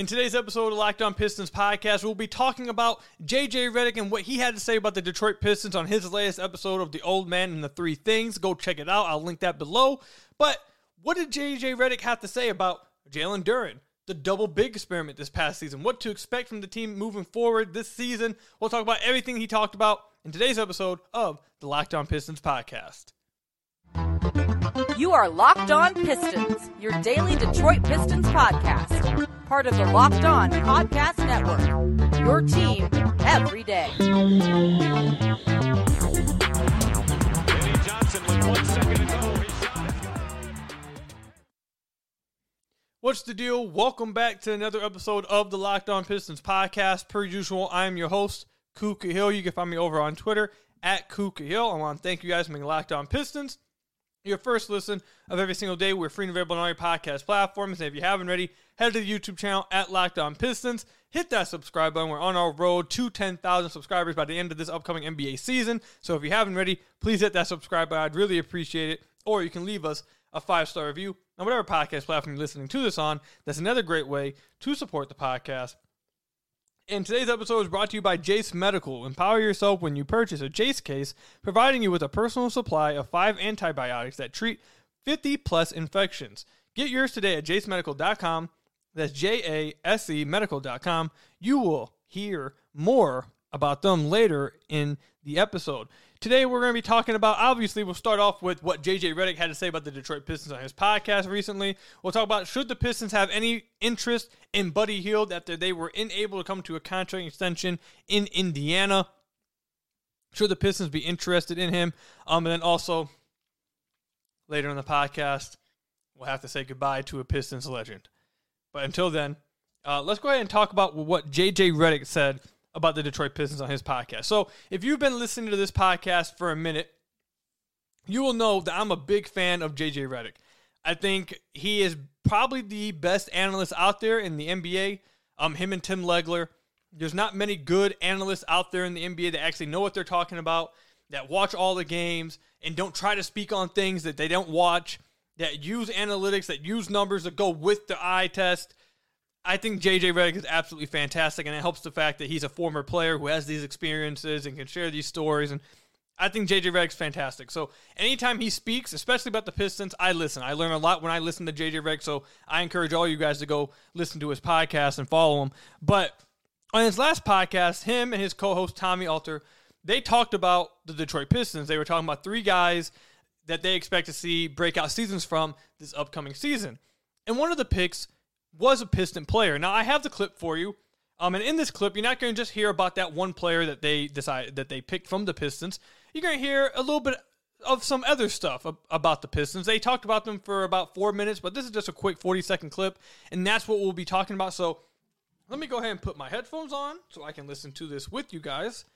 In today's episode of Locked On Pistons podcast, we'll be talking about JJ Redick and what he had to say about the Detroit Pistons on his latest episode of The Old Man and the Three Things. Go check it out. I'll link that below. But what did JJ Redick have to say about Jalen Duren, the double big experiment this past season? What to expect from the team moving forward this season? We'll talk about everything he talked about in today's episode of the Locked On Pistons podcast. You are Locked On Pistons, your daily Detroit Pistons podcast. Part of the Locked On Podcast Network. Your team every day. What's the deal? Welcome back to another episode of the Locked On Pistons podcast. Per usual, I am your host, Kuka Hill. You can find me over on Twitter at Kuka Hill. I want to thank you guys for being Locked On Pistons your first listen of every single day. We're free and available on all your podcast platforms. And if you haven't already, head to the YouTube channel at Locked On Pistons. Hit that subscribe button. We're on our road to 10,000 subscribers by the end of this upcoming NBA season. So if you haven't already, please hit that subscribe button. I'd really appreciate it. Or you can leave us a five star review on whatever podcast platform you're listening to this on. That's another great way to support the podcast. And today's episode is brought to you by Jase Medical. Empower yourself when you purchase a Jase case, providing you with a personal supply of five antibiotics that treat 50 plus infections. Get yours today at jasemedical.com. That's J A S E medical.com. You will hear more about them later in the episode. Today, we're going to be talking about obviously, we'll start off with what JJ Redick had to say about the Detroit Pistons on his podcast recently. We'll talk about should the Pistons have any interest in Buddy Hield after they were unable to come to a contract extension in Indiana. Should the Pistons be interested in him? Um, and then also later in the podcast, we'll have to say goodbye to a Pistons legend. But until then, uh, let's go ahead and talk about what JJ Redick said about the Detroit Pistons on his podcast. So, if you've been listening to this podcast for a minute, you will know that I'm a big fan of JJ Redick. I think he is probably the best analyst out there in the NBA. Um, him and Tim Legler. There's not many good analysts out there in the NBA that actually know what they're talking about, that watch all the games and don't try to speak on things that they don't watch, that use analytics, that use numbers that go with the eye test. I think JJ Redick is absolutely fantastic, and it helps the fact that he's a former player who has these experiences and can share these stories. And I think JJ Redick's fantastic. So anytime he speaks, especially about the Pistons, I listen. I learn a lot when I listen to JJ Redick. So I encourage all you guys to go listen to his podcast and follow him. But on his last podcast, him and his co-host Tommy Alter, they talked about the Detroit Pistons. They were talking about three guys that they expect to see breakout seasons from this upcoming season. And one of the picks was a Piston player. Now I have the clip for you. Um, and in this clip, you're not going to just hear about that one player that they decided that they picked from the Pistons. You're going to hear a little bit of some other stuff about the Pistons. They talked about them for about four minutes, but this is just a quick 40 second clip, and that's what we'll be talking about. So let me go ahead and put my headphones on so I can listen to this with you guys,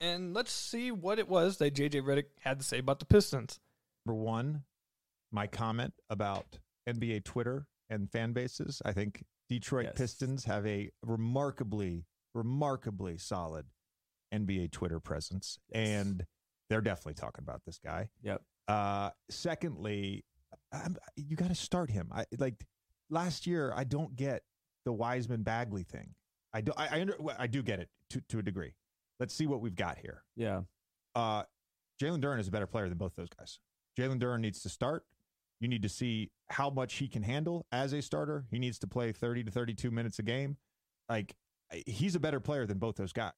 and let's see what it was that JJ Redick had to say about the Pistons. number one, my comment about NBA Twitter and fan bases. I think Detroit Yes. Pistons have a remarkably, remarkably solid NBA Twitter presence, and they're definitely talking about this guy. Yep. Uh, secondly, I'm, you got to start him. I like last year. I don't get the Wiseman Bagley thing. I do. I I, under, I do get it to to a degree. Let's see what we've got here. Yeah. Uh, Jalen Duren is a better player than both those guys. Jalen Duren needs to start. You need to see how much he can handle as a starter. He needs to play 30 to 32 minutes a game. Like, he's a better player than both those guys.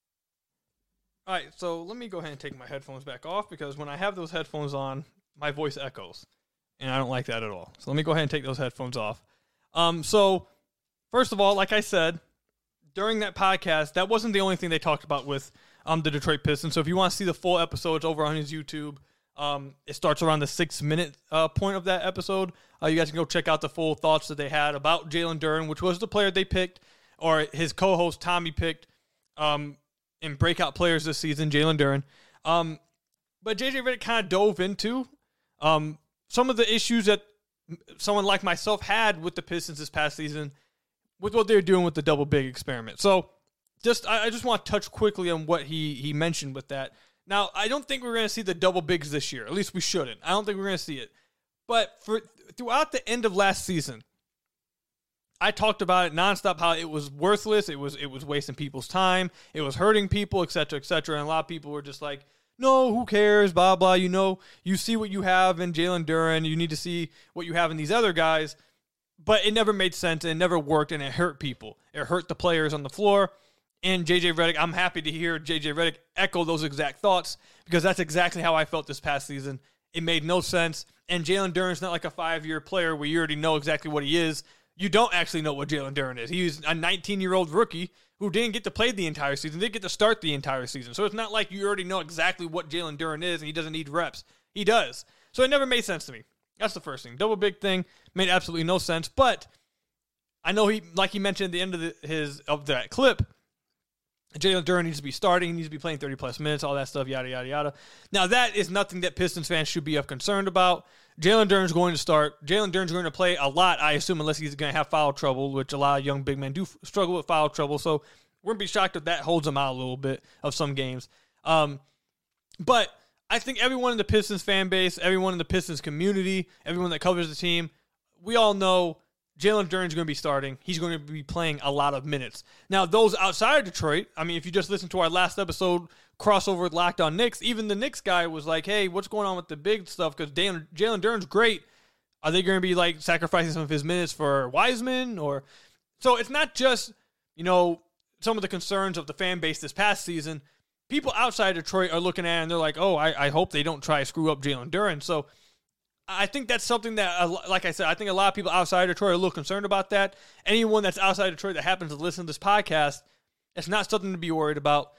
All right, so let me go ahead and take my headphones back off because when I have those headphones on, my voice echoes, and I don't like that at all. So let me go ahead and take those headphones off. Um, so first of all, like I said during that podcast, that wasn't the only thing they talked about with um the Detroit Pistons. So if you want to see the full episodes over on his YouTube, um, it starts around the six minute uh, point of that episode. Uh, you guys can go check out the full thoughts that they had about Jalen Duren, which was the player they picked, or his co-host Tommy picked. Um, in breakout players this season, Jalen Duren. Um, but JJ Redick kind of dove into um, some of the issues that someone like myself had with the Pistons this past season with what they're doing with the double big experiment. So just I, I just want to touch quickly on what he he mentioned with that. Now, I don't think we're going to see the double bigs this year. At least we shouldn't. I don't think we're going to see it. But for throughout the end of last season, I talked about it nonstop how it was worthless, it was it was wasting people's time, it was hurting people, etc., etc. And a lot of people were just like, "No, who cares?" Blah blah. You know, you see what you have in Jalen Duren. you need to see what you have in these other guys. But it never made sense and it never worked, and it hurt people. It hurt the players on the floor. And JJ Redick, I'm happy to hear JJ Redick echo those exact thoughts because that's exactly how I felt this past season. It made no sense. And Jalen Duren's not like a five year player where you already know exactly what he is. You don't actually know what Jalen Duren is. He's a 19 year old rookie who didn't get to play the entire season, didn't get to start the entire season. So it's not like you already know exactly what Jalen Duren is and he doesn't need reps. He does. So it never made sense to me. That's the first thing. Double big thing made absolutely no sense. But I know he, like he mentioned at the end of the, his of that clip, Jalen Duren needs to be starting. He needs to be playing 30 plus minutes, all that stuff, yada, yada, yada. Now, that is nothing that Pistons fans should be of concerned about. Jalen Duren's going to start. Jalen Duren's going to play a lot, I assume, unless he's going to have foul trouble, which a lot of young big men do struggle with foul trouble. So we're going to be shocked if that holds him out a little bit of some games. Um, but I think everyone in the Pistons fan base, everyone in the Pistons community, everyone that covers the team, we all know Jalen Duren's going to be starting. He's going to be playing a lot of minutes. Now, those outside of Detroit, I mean, if you just listen to our last episode crossover with Locked On Knicks, even the Knicks guy was like, hey, what's going on with the big stuff? Because Jalen Duren's great. Are they going to be like sacrificing some of his minutes for Wiseman? Or so it's not just, you know, some of the concerns of the fan base this past season. People outside Detroit are looking at and they're like, oh, I, I hope they don't try to screw up Jalen Duren. So I think that's something that, like I said, I think a lot of people outside Detroit are a little concerned about that. Anyone that's outside Detroit that happens to listen to this podcast, it's not something to be worried about.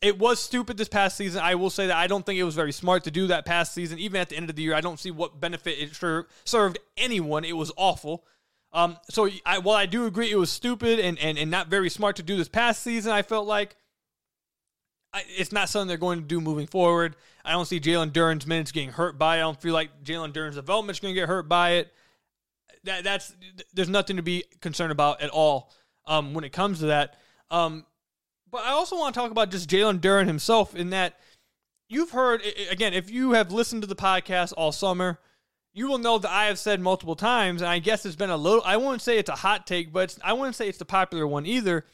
It was stupid this past season. I will say that I don't think it was very smart to do that past season. Even at the end of the year, I don't see what benefit it served anyone. It was awful. Um, so I, while I do agree it was stupid and, and, and not very smart to do this past season, I felt like I, it's not something they're going to do moving forward. I don't see Jalen Duren's minutes getting hurt by it. I don't feel like Jalen Duren's development's going to get hurt by it. That, that's there's nothing to be concerned about at all um, when it comes to that. Um, but I also want to talk about just Jalen Duren himself in that you've heard again if you have listened to the podcast all summer, you will know that I have said multiple times, and I guess it's been a little. I won't say it's a hot take, but I wouldn't say it's the popular one either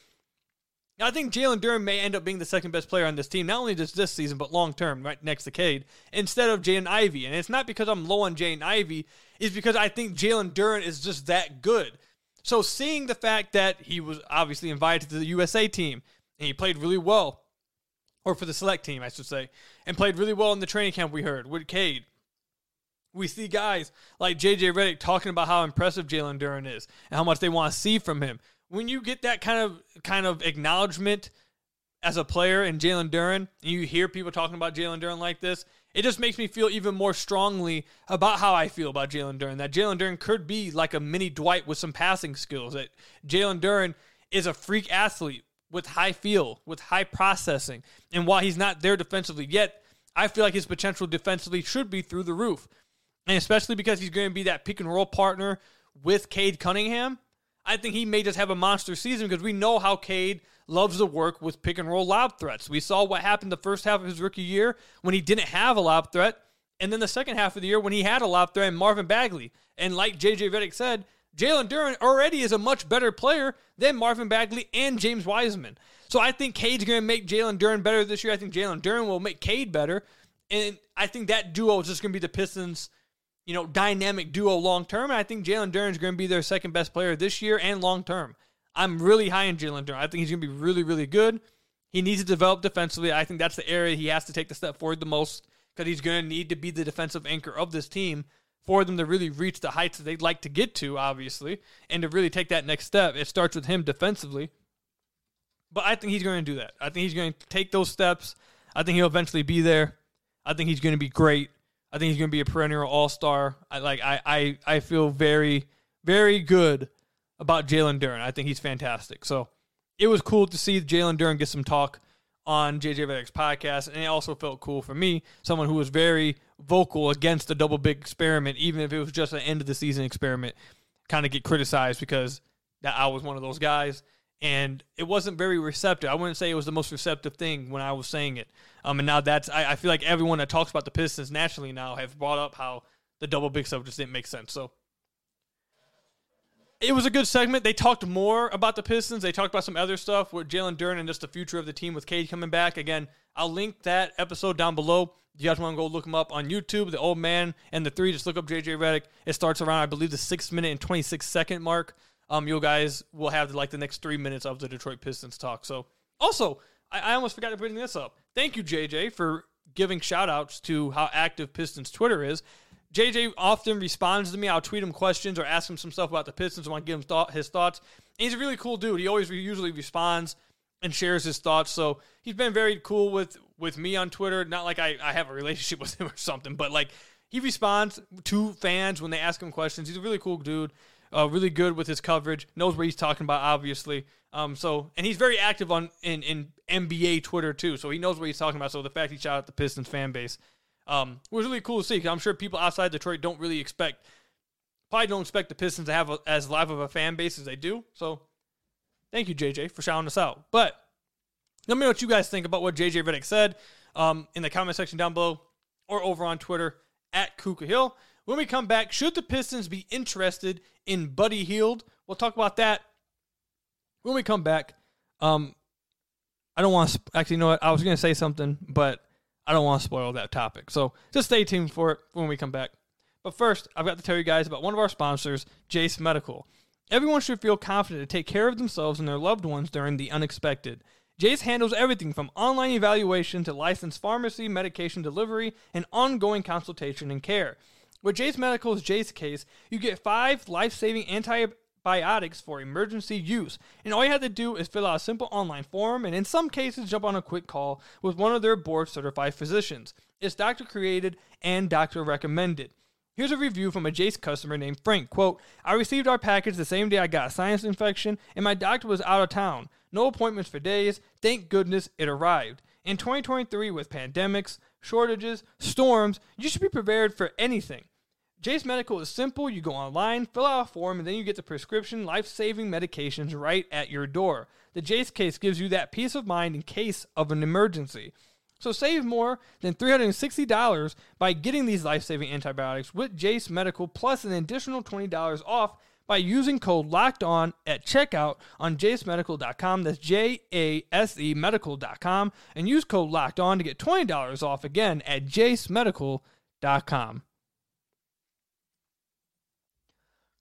I think Jalen Duren may end up being the second best player on this team, not only just this season, but long term, right next to Cade, instead of Jaden Ivey. And it's not because I'm low on Jaden Ivey, it's because I think Jalen Duren is just that good. So seeing the fact that he was obviously invited to the USA team and he played really well, or for the select team, I should say, and played really well in the training camp we heard with Cade. We see guys like JJ Redick talking about how impressive Jalen Duren is and how much they want to see from him when you get that kind of kind of acknowledgement as a player in Jalen Duren, and you hear people talking about Jalen Duren like this, it just makes me feel even more strongly about how I feel about Jalen Duren. That Jalen Duren could be like a mini Dwight with some passing skills. That Jalen Duren is a freak athlete with high feel, with high processing. And while he's not there defensively yet, I feel like his potential defensively should be through the roof. And especially because he's going to be that pick and roll partner with Cade Cunningham. I think he may just have a monster season because we know how Cade loves to work with pick and roll lob threats. We saw what happened the first half of his rookie year when he didn't have a lob threat, and then the second half of the year when he had a lob threat and Marvin Bagley. And like JJ Redick said, Jalen Duren already is a much better player than Marvin Bagley and James Wiseman. So I think Cade's going to make Jalen Duren better this year. I think Jalen Duren will make Cade better. And I think that duo is just going to be the Pistons' you know, dynamic duo long term. And I think Jalen Duren is going to be their second best player this year and long term. I'm really high on Jalen Duren. I think he's going to be really, really good. He needs to develop defensively. I think that's the area he has to take the step forward the most because he's going to need to be the defensive anchor of this team for them to really reach the heights that they'd like to get to, obviously, and to really take that next step. It starts with him defensively. But I think he's going to do that. I think he's going to take those steps. I think he'll eventually be there. I think he's going to be great. I think he's going to be a perennial All Star. I like. I, I I feel very very good about Jalen Duren. I think he's fantastic. So it was cool to see Jalen Duren get some talk on JJ podcast, and it also felt cool for me, someone who was very vocal against the double big experiment, even if it was just an end of the season experiment, kind of get criticized because that I was one of those guys and it wasn't very receptive. I wouldn't say it was the most receptive thing when I was saying it. Um, and now that's I, I feel like everyone that talks about the Pistons naturally now have brought up how the double big stuff just didn't make sense. So it was a good segment. They talked more about the Pistons. They talked about some other stuff with Jalen Duren and just the future of the team with Cade coming back. Again, I'll link that episode down below. You guys want to go look him up on YouTube, the old man and the three, just look up JJ Redick. It starts around, I believe, the six minute and 26 second mark. Um, you guys will have like the next three minutes of the Detroit Pistons talk. So, also, I, I almost forgot to bring this up. Thank you, JJ, for giving shout outs to how active Pistons Twitter is. JJ often responds to me. I'll tweet him questions or ask him some stuff about the Pistons. I want to give him thought, his thoughts. And he's a really cool dude. He always usually responds and shares his thoughts. So he's been very cool with with me on Twitter. Not like I, I have a relationship with him or something, but like he responds to fans when they ask him questions. He's a really cool dude. Uh, really good with his coverage. Knows what he's talking about, obviously. Um, so and he's very active on in in NBA Twitter too. So he knows what he's talking about. So the fact he shot out the Pistons fan base um, was really cool to see. Cause I'm sure people outside Detroit don't really expect, probably don't expect the Pistons to have a, as live of a fan base as they do. So thank you, JJ, for shouting us out. But let me know what you guys think about what JJ Redick said um, in the comment section down below or over on Twitter at Kuka Hill. When we come back, should the Pistons be interested in Buddy Hield? We'll talk about that when we come back. Um, I don't want to sp- actually you know what I was going to say something, but I don't want to spoil that topic. So just stay tuned for it when we come back. But first, I've got to tell you guys about one of our sponsors, Jase Medical. Everyone should feel confident to take care of themselves and their loved ones during the unexpected. Jase handles everything from online evaluation to licensed pharmacy, medication delivery, and ongoing consultation and care. With Jase Medical's Jase case, you get five life saving antibiotics for emergency use. And all you have to do is fill out a simple online form and, in some cases, jump on a quick call with one of their board certified physicians. It's doctor created and doctor recommended. Here's a review from a Jase customer named Frank. Quote, I received our package the same day I got a sinus infection, and my doctor was out of town. No appointments for days. Thank goodness it arrived. In 2023, with pandemics, shortages, storms, you should be prepared for anything. Jase Medical is simple. You go online, fill out a form, and then you get the prescription life saving medications right at your door. The Jase case gives you that peace of mind in case of an emergency. So save more than $360 by getting these life-saving antibiotics with Jase Medical plus an additional $20 off by using code locked on at checkout on jasemedical.com. That's J A S E medical.com and use code locked on to get $20 off again at jasemedical.com.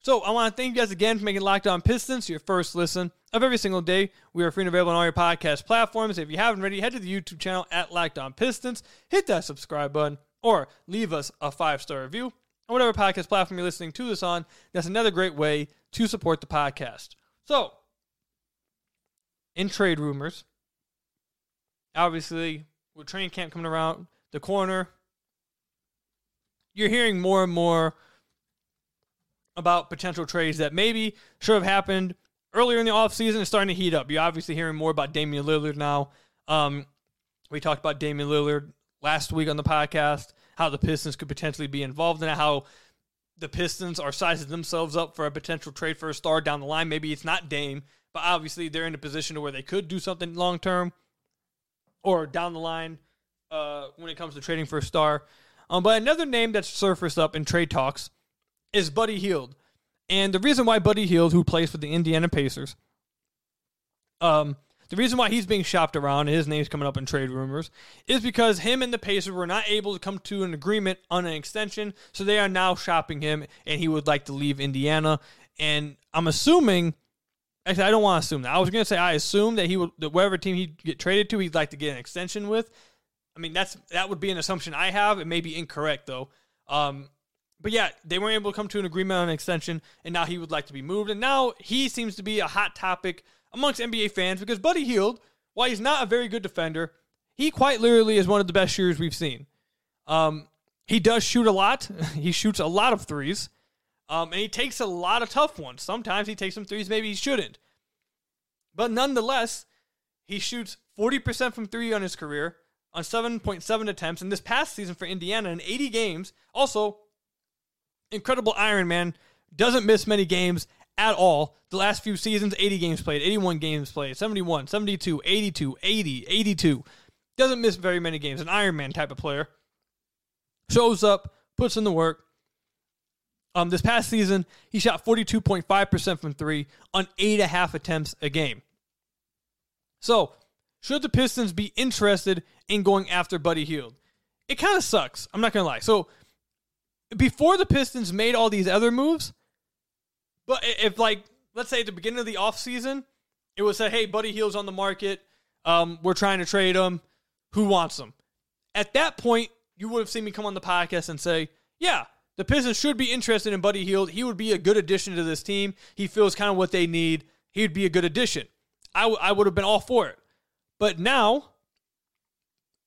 So I want to thank you guys again for making Locked On Pistons your first listen of every single day. We are free and available on all your podcast platforms. If you haven't already, head to the YouTube channel at Locked On Pistons, hit that subscribe button, or leave us a five star review on whatever podcast platform you're listening to this on. That's another great way to support the podcast. So, in trade rumors, obviously with training camp coming around the corner, you're hearing more and more about potential trades that maybe should have happened earlier in the offseason. It's starting to heat up. You're obviously hearing more about Damian Lillard now. Um, we talked about Damian Lillard last week on the podcast, how the Pistons could potentially be involved in it, how the Pistons are sizing themselves up for a potential trade for a star down the line. Maybe it's not Dame, but obviously they're in a position to where they could do something long term or down the line uh, when it comes to trading for a star. Um, but another name that's surfaced up in trade talks is Buddy Hield. And the reason why Buddy Hield, who plays for the Indiana Pacers, um, the reason why he's being shopped around and his name's coming up in trade rumors is because him and the Pacers were not able to come to an agreement on an extension, so they are now shopping him, and he would like to leave Indiana. And I'm assuming, actually, I don't want to assume that. I was going to say I assume that he would, that whatever team he'd get traded to, he'd like to get an extension with. I mean, that's that would be an assumption I have. It may be incorrect though. Um, but yeah, they weren't able to come to an agreement on an extension, and now he would like to be moved. And now he seems to be a hot topic amongst NBA fans because Buddy Hield, while he's not a very good defender, he quite literally is one of the best shooters we've seen. Um, he does shoot a lot. he shoots a lot of threes, um, and he takes a lot of tough ones. Sometimes he takes some threes, maybe he shouldn't. But nonetheless, he shoots 40% from three on his career on 7.7 attempts. And this past season for Indiana in 80 games, also incredible Iron Man, doesn't miss many games at all. The last few seasons, 80 games played, 81 games played, 71, 72, 82, 80, 82. Doesn't miss very many games. An Iron Man type of player. Shows up, puts in the work. Um, this past season, he shot 42.5% from three on eight and a half attempts a game. So, should the Pistons be interested in going after Buddy Hield? It kind of sucks. I'm not going to lie. So, before the Pistons made all these other moves, but if, like, let's say at the beginning of the offseason, it was said, hey, Buddy Hield's on the market. Um, we're trying to trade him. Who wants him? At that point, you would have seen me come on the podcast and say, yeah, the Pistons should be interested in Buddy Hield. He would be a good addition to this team. He feels kind of what they need. He would be a good addition. I, w- I would have been all for it. But now,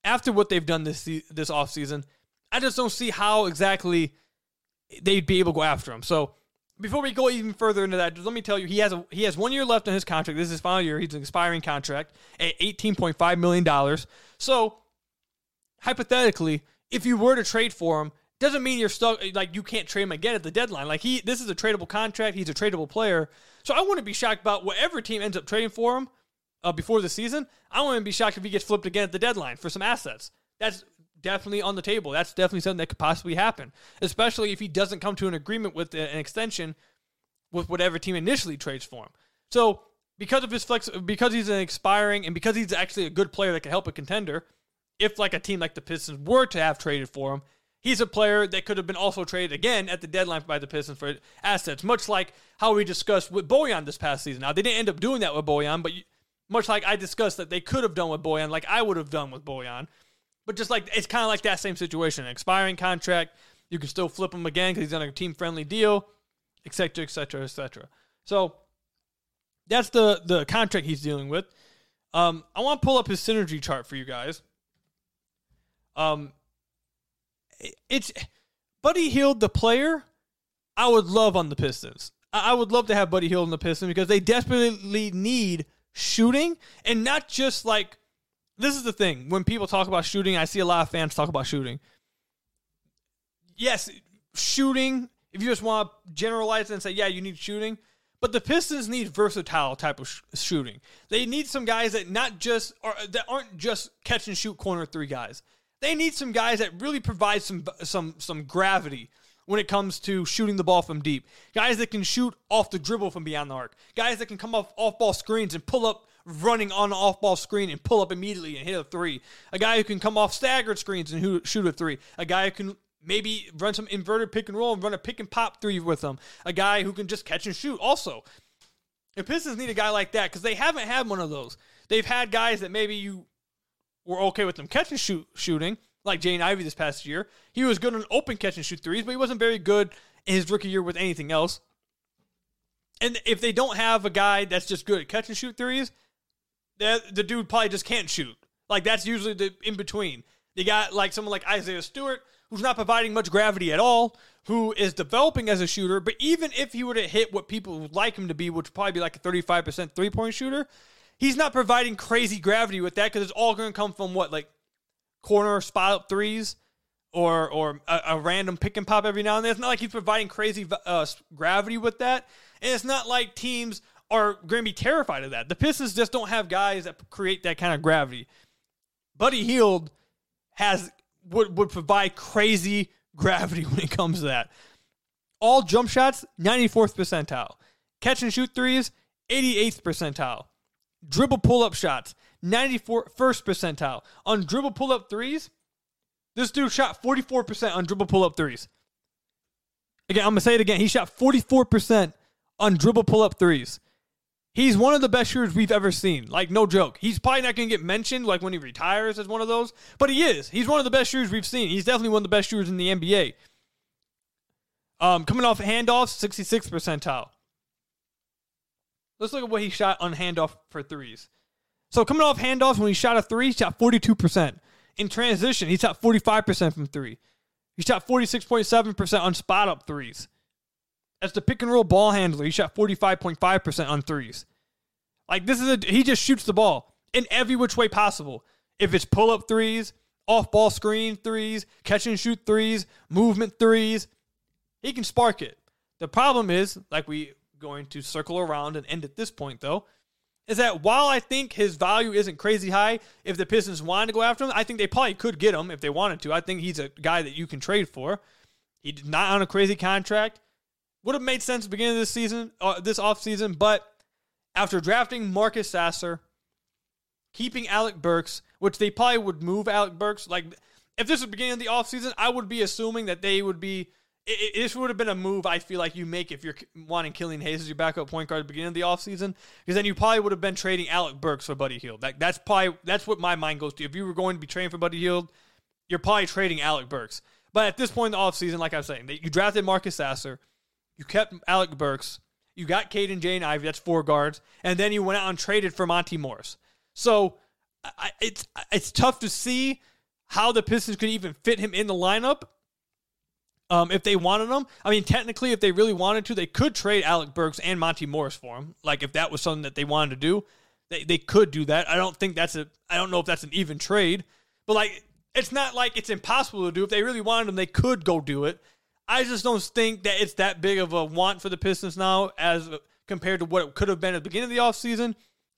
after what they've done this this offseason, I just don't see how exactly they'd be able to go after him. So before we go even further into that, let me tell you, he has a he has one year left on his contract. This is his final year. He's an expiring contract at eighteen point five million dollars. So hypothetically, if you were to trade for him, doesn't mean you're stuck like you can't trade him again at the deadline. Like he this is a tradable contract, he's a tradable player. So I wouldn't be shocked about whatever team ends up trading for him uh, before the season. I wouldn't be shocked if he gets flipped again at the deadline for some assets. That's definitely on the table. That's definitely something that could possibly happen, especially if he doesn't come to an agreement with uh, an extension with whatever team initially trades for him. So because of his flex, because he's an expiring, and because he's actually a good player that can help a contender, if like a team like the Pistons were to have traded for him, he's a player that could have been also traded again at the deadline by the Pistons for assets, much like how we discussed with Bojan this past season. Now they didn't end up doing that with Bojan, but much like I discussed that they could have done with Bojan, like I would have done with Bojan. But just like it's kind of like that same situation, An expiring contract, you can still flip him again because he's on a team friendly deal, etc., etc., etc. So that's the the contract he's dealing with. Um, I want to pull up his synergy chart for you guys. Um, it's Buddy Hield, the player. I would love on the Pistons. I would love to have Buddy Hield on the Pistons because they desperately need shooting and not just like this is the thing. When people talk about shooting, I see a lot of fans talk about shooting. Yes, shooting, if you just want to generalize and say, yeah, you need shooting, but the Pistons need versatile type of sh- shooting. They need some guys that not just are that aren't just catch and shoot corner three guys. They need some guys that really provide some some some gravity when it comes to shooting the ball from deep. Guys that can shoot off the dribble from beyond the arc. Guys that can come off off ball screens and pull up running on off ball screen and pull up immediately and hit a three. A guy who can come off staggered screens and who- shoot a three. A guy who can maybe run some inverted pick and roll and run a pick and pop three with them. A guy who can just catch and shoot also. The Pistons need a guy like that because they haven't had one of those. They've had guys that maybe you were okay with them catch and shoot shooting, like Jaden Ivey this past year. He was good on open catch and shoot threes, but he wasn't very good in his rookie year with anything else. And if they don't have a guy that's just good at catch and shoot threes, that the dude probably just can't shoot. Like that's usually the in between. You got like someone like Isaiah Stewart, who's not providing much gravity at all, who is developing as a shooter. But even if he were to hit what people would like him to be, which would probably be like a 35% three point shooter, he's not providing crazy gravity with that because it's all going to come from what, like corner spot up threes or or a, a random pick and pop every now and then. It's not like he's providing crazy uh, gravity with that. And it's not like teams are going to be terrified of that. The Pistons just don't have guys that create that kind of gravity. Buddy Hield has would would provide crazy gravity when it comes to that. All jump shots, 94th percentile. Catch and shoot threes, 88th percentile. Dribble pull up shots, 94th percentile. On dribble pull up threes, this dude shot 44% on dribble pull up threes. Again, I'm going to say it again. He shot 44% on dribble pull up threes. He's one of the best shooters we've ever seen. Like, no joke. He's probably not going to get mentioned like when he retires as one of those, but he is. He's one of the best shooters we've seen. He's definitely one of the best shooters in the NBA. Um, coming off handoffs, 66 percentile. Let's look at what he shot on handoff for threes. So coming off handoffs, when he shot a three, he shot 42%. In transition, he shot 45% from three. He shot 46.7% on spot up threes. As the pick and roll ball handler, he shot 45.5% on threes. Like this is a he just shoots the ball in every which way possible. If it's pull up threes, off ball screen threes, catch and shoot threes, movement threes, he can spark it. The problem is, like we going to circle around and end at this point though, is that while I think his value isn't crazy high, if the Pistons wanted to go after him, I think they probably could get him if they wanted to. I think he's a guy that you can trade for. He's not on a crazy contract. Would have made sense at the beginning of this season, uh, this offseason, but after drafting Marcus Sasser, keeping Alec Burks, which they probably would move Alec Burks. Like, if this was the beginning of the offseason, I would be assuming that they would be. It, it- this would have been a move I feel like you make if you're wanting Killian Hayes as your backup point guard at the beginning of the offseason. Because then you probably would have been trading Alec Burks for Buddy Hield. That, that's probably that's what my mind goes to. If you were going to be trading for Buddy Hield, you're probably trading Alec Burks. But at this point in the offseason, like I was saying, you drafted Marcus Sasser, you kept Alec Burks, you got Caden Jane Ivy, that's four guards, and then you went out and traded for Monte Morris. So I, it's it's tough to see how the Pistons could even fit him in the lineup. Um, if they wanted him, I mean, technically, if they really wanted to, they could trade Alec Burks and Monte Morris for him. Like if that was something that they wanted to do, they they could do that. I don't think that's a. I don't know if that's an even trade, but like it's not like it's impossible to do. If they really wanted him, they could go do it. I just don't think that it's that big of a want for the Pistons now as compared to what it could have been at the beginning of the offseason.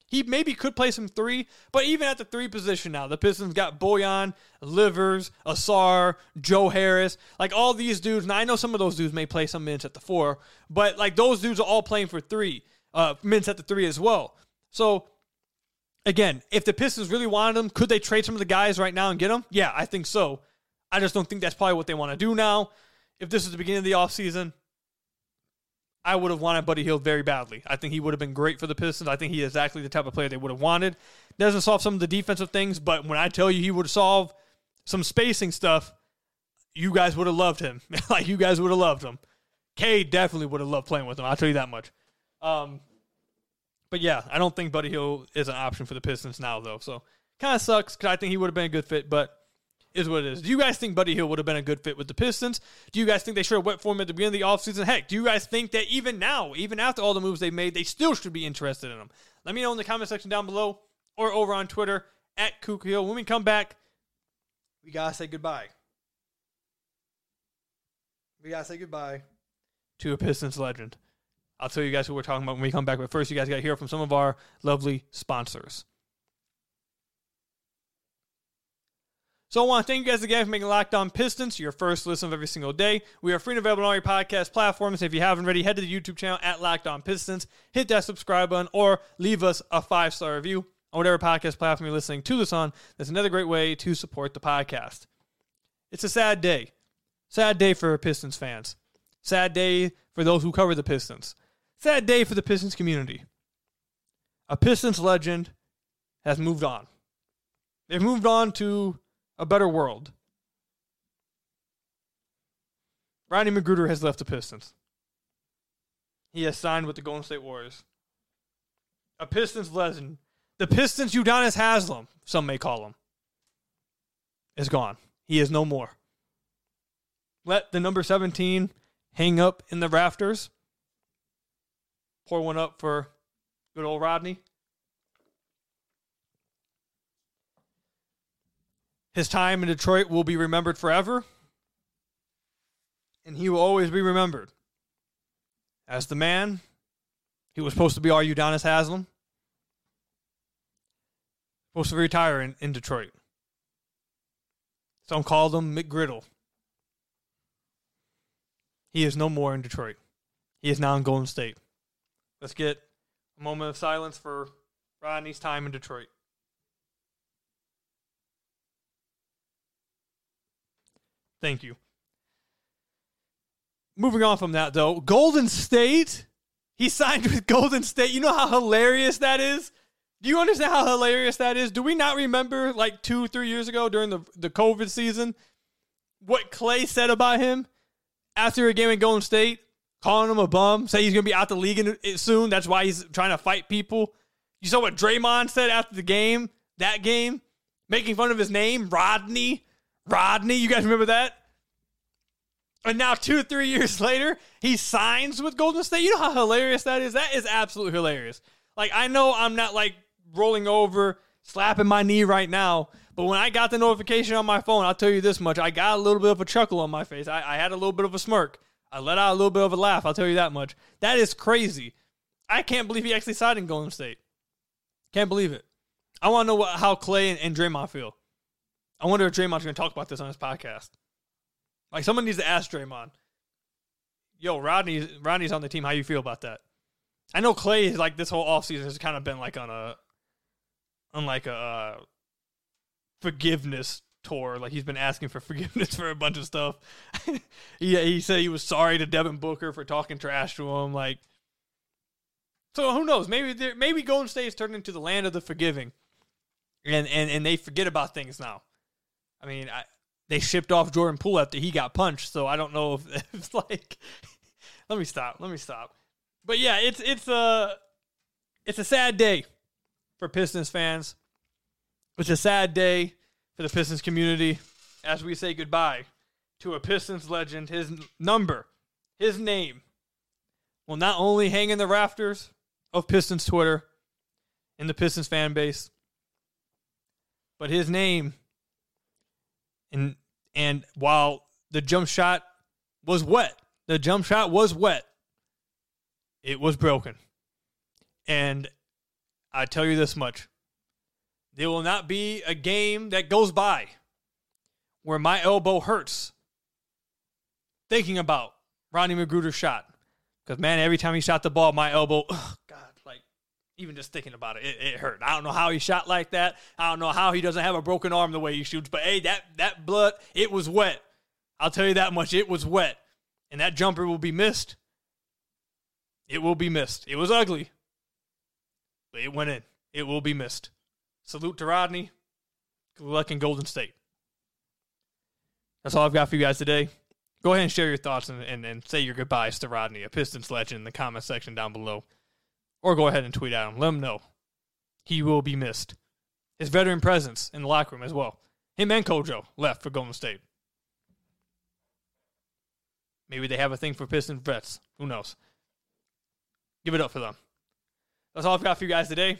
He maybe could play some three, but even at the three position now, the Pistons got Bojan, Livers, Ausar, Joe Harris, like all these dudes. Now I know some of those dudes may play some minutes at the four, but like those dudes are all playing for three, uh, minutes at the three as well. So again, if the Pistons really wanted him, could they trade some of the guys right now and get them? Yeah, I think so. I just don't think that's probably what they want to do now. If this was the beginning of the offseason, I would have wanted Buddy Hield very badly. I think he would have been great for the Pistons. I think he is exactly the type of player they would have wanted. Doesn't solve some of the defensive things, but when I tell you he would solve some spacing stuff, you guys would have loved him. like you guys would have loved him. K definitely would have loved playing with him. I'll tell you that much. Um, but yeah, I don't think Buddy Hield is an option for the Pistons now, though. So kind of sucks because I think he would have been a good fit, but is what it is. Do you guys think Buddy Hield would have been a good fit with the Pistons? Do you guys think they should have went for him at the beginning of the offseason? Heck, do you guys think that even now, even after all the moves they made, they still should be interested in him? Let me know in the comment section down below or over on Twitter at Kook Hill. When we come back, we gotta say goodbye. We gotta say goodbye to a Pistons legend. I'll tell you guys who we're talking about when we come back, but first, you guys got to hear from some of our lovely sponsors. So I want to thank you guys again for making Locked On Pistons your first listen of every single day. We are free and available on all your podcast platforms. If you haven't already, head to the YouTube channel at Locked On Pistons, hit that subscribe button, or leave us a five star review on whatever podcast platform you're listening to this on. That's another great way to support the podcast. It's a sad day. Sad day for Pistons fans. Sad day for those who cover the Pistons. Sad day for the Pistons community. A Pistons legend has moved on. They've moved on to a better world. Rodney McGruder has left the Pistons. He has signed with the Golden State Warriors. A Pistons legend. The Pistons Udonis Haslem, some may call him, is gone. He is no more. Let the number 17 hang up in the rafters. Pour one up for good old Rodney. His time in Detroit will be remembered forever. And he will always be remembered as the man he was supposed to be our Udonis Haslem. Supposed to retire in, in Detroit. Some called him McGriddle. He is no more in Detroit. He is now in Golden State. Let's get a moment of silence for Rodney's time in Detroit. Thank you. Moving on from that, though, Golden State. He signed with Golden State. You know how hilarious that is? Do you understand how hilarious that is? Do we not remember like two, three years ago during the, the COVID season what Klay said about him after a game in Golden State? Calling him a bum, say he's going to be out the league in- soon. That's why he's trying to fight people. You saw what Draymond said after the game, that game, making fun of his name, Rodney. Rodney, you guys remember that? And now, two, three years later, he signs with Golden State. You know how hilarious that is? That is absolutely hilarious. Like, I know I'm not like rolling over, slapping my knee right now, but when I got the notification on my phone, I'll tell you this much I got a little bit of a chuckle on my face. I, I had a little bit of a smirk. I let out a little bit of a laugh. I'll tell you that much. That is crazy. I can't believe he actually signed in Golden State. Can't believe it. I want to know what, how Klay and, and Draymond feel. I wonder if Draymond's going to talk about this on his podcast. Like someone needs to ask Draymond. yo, Rodney, Rodney's on the team. How you feel about that? I know Klay is like this whole offseason has kind of been like on a, on like a uh, forgiveness tour. Like he's been asking for forgiveness for a bunch of stuff. yeah, he said he was sorry to Devin Booker for talking trash to him. Like, so who knows? Maybe there- maybe Golden State is turning into the land of the forgiving, and and and they forget about things now. I mean, I, they shipped off Jordan Poole after he got punched, so I don't know if it's like. let me stop. Let me stop. But yeah, it's it's a it's a sad day for Pistons fans. It's a sad day for the Pistons community as we say goodbye to a Pistons legend. His number, his name, will not only hang in the rafters of Pistons Twitter and the Pistons fan base, but his name and and while the jump shot was wet, the jump shot was wet. It was broken. And I tell you this much. There will not be a game that goes by where my elbow hurts thinking about Rodney McGruder's shot. Because, man, every time he shot the ball, my elbow, ugh, even just thinking about it, it, it hurt. I don't know how he shot like that. I don't know how he doesn't have a broken arm the way he shoots. But, hey, that, that blood, it was wet. I'll tell you that much. It was wet. And that jumper will be missed. It will be missed. It was ugly, but it went in. It will be missed. Salute to Rodney. Good luck in Golden State. That's all I've got for you guys today. Go ahead and share your thoughts and, and, and say your goodbyes to Rodney, a Pistons legend, in the comment section down below. Or go ahead and tweet at him. Let him know. He will be missed. His veteran presence in the locker room as well. Him and Kojo left for Golden State. Maybe they have a thing for Pistons vets. Who knows? Give it up for them. That's all I've got for you guys today.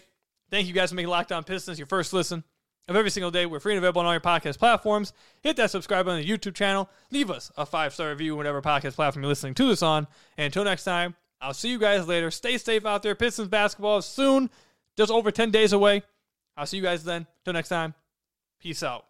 Thank you guys for making Locked On Pistons your first listen of every single day. We're free and available on all your podcast platforms. Hit that subscribe button on the YouTube channel. Leave us a five star review, whatever podcast platform you're listening to this on. And until next time, I'll see you guys later. Stay safe out there. Pistons basketball is soon, just over 10 days away. I'll see you guys then. Till next time, peace out.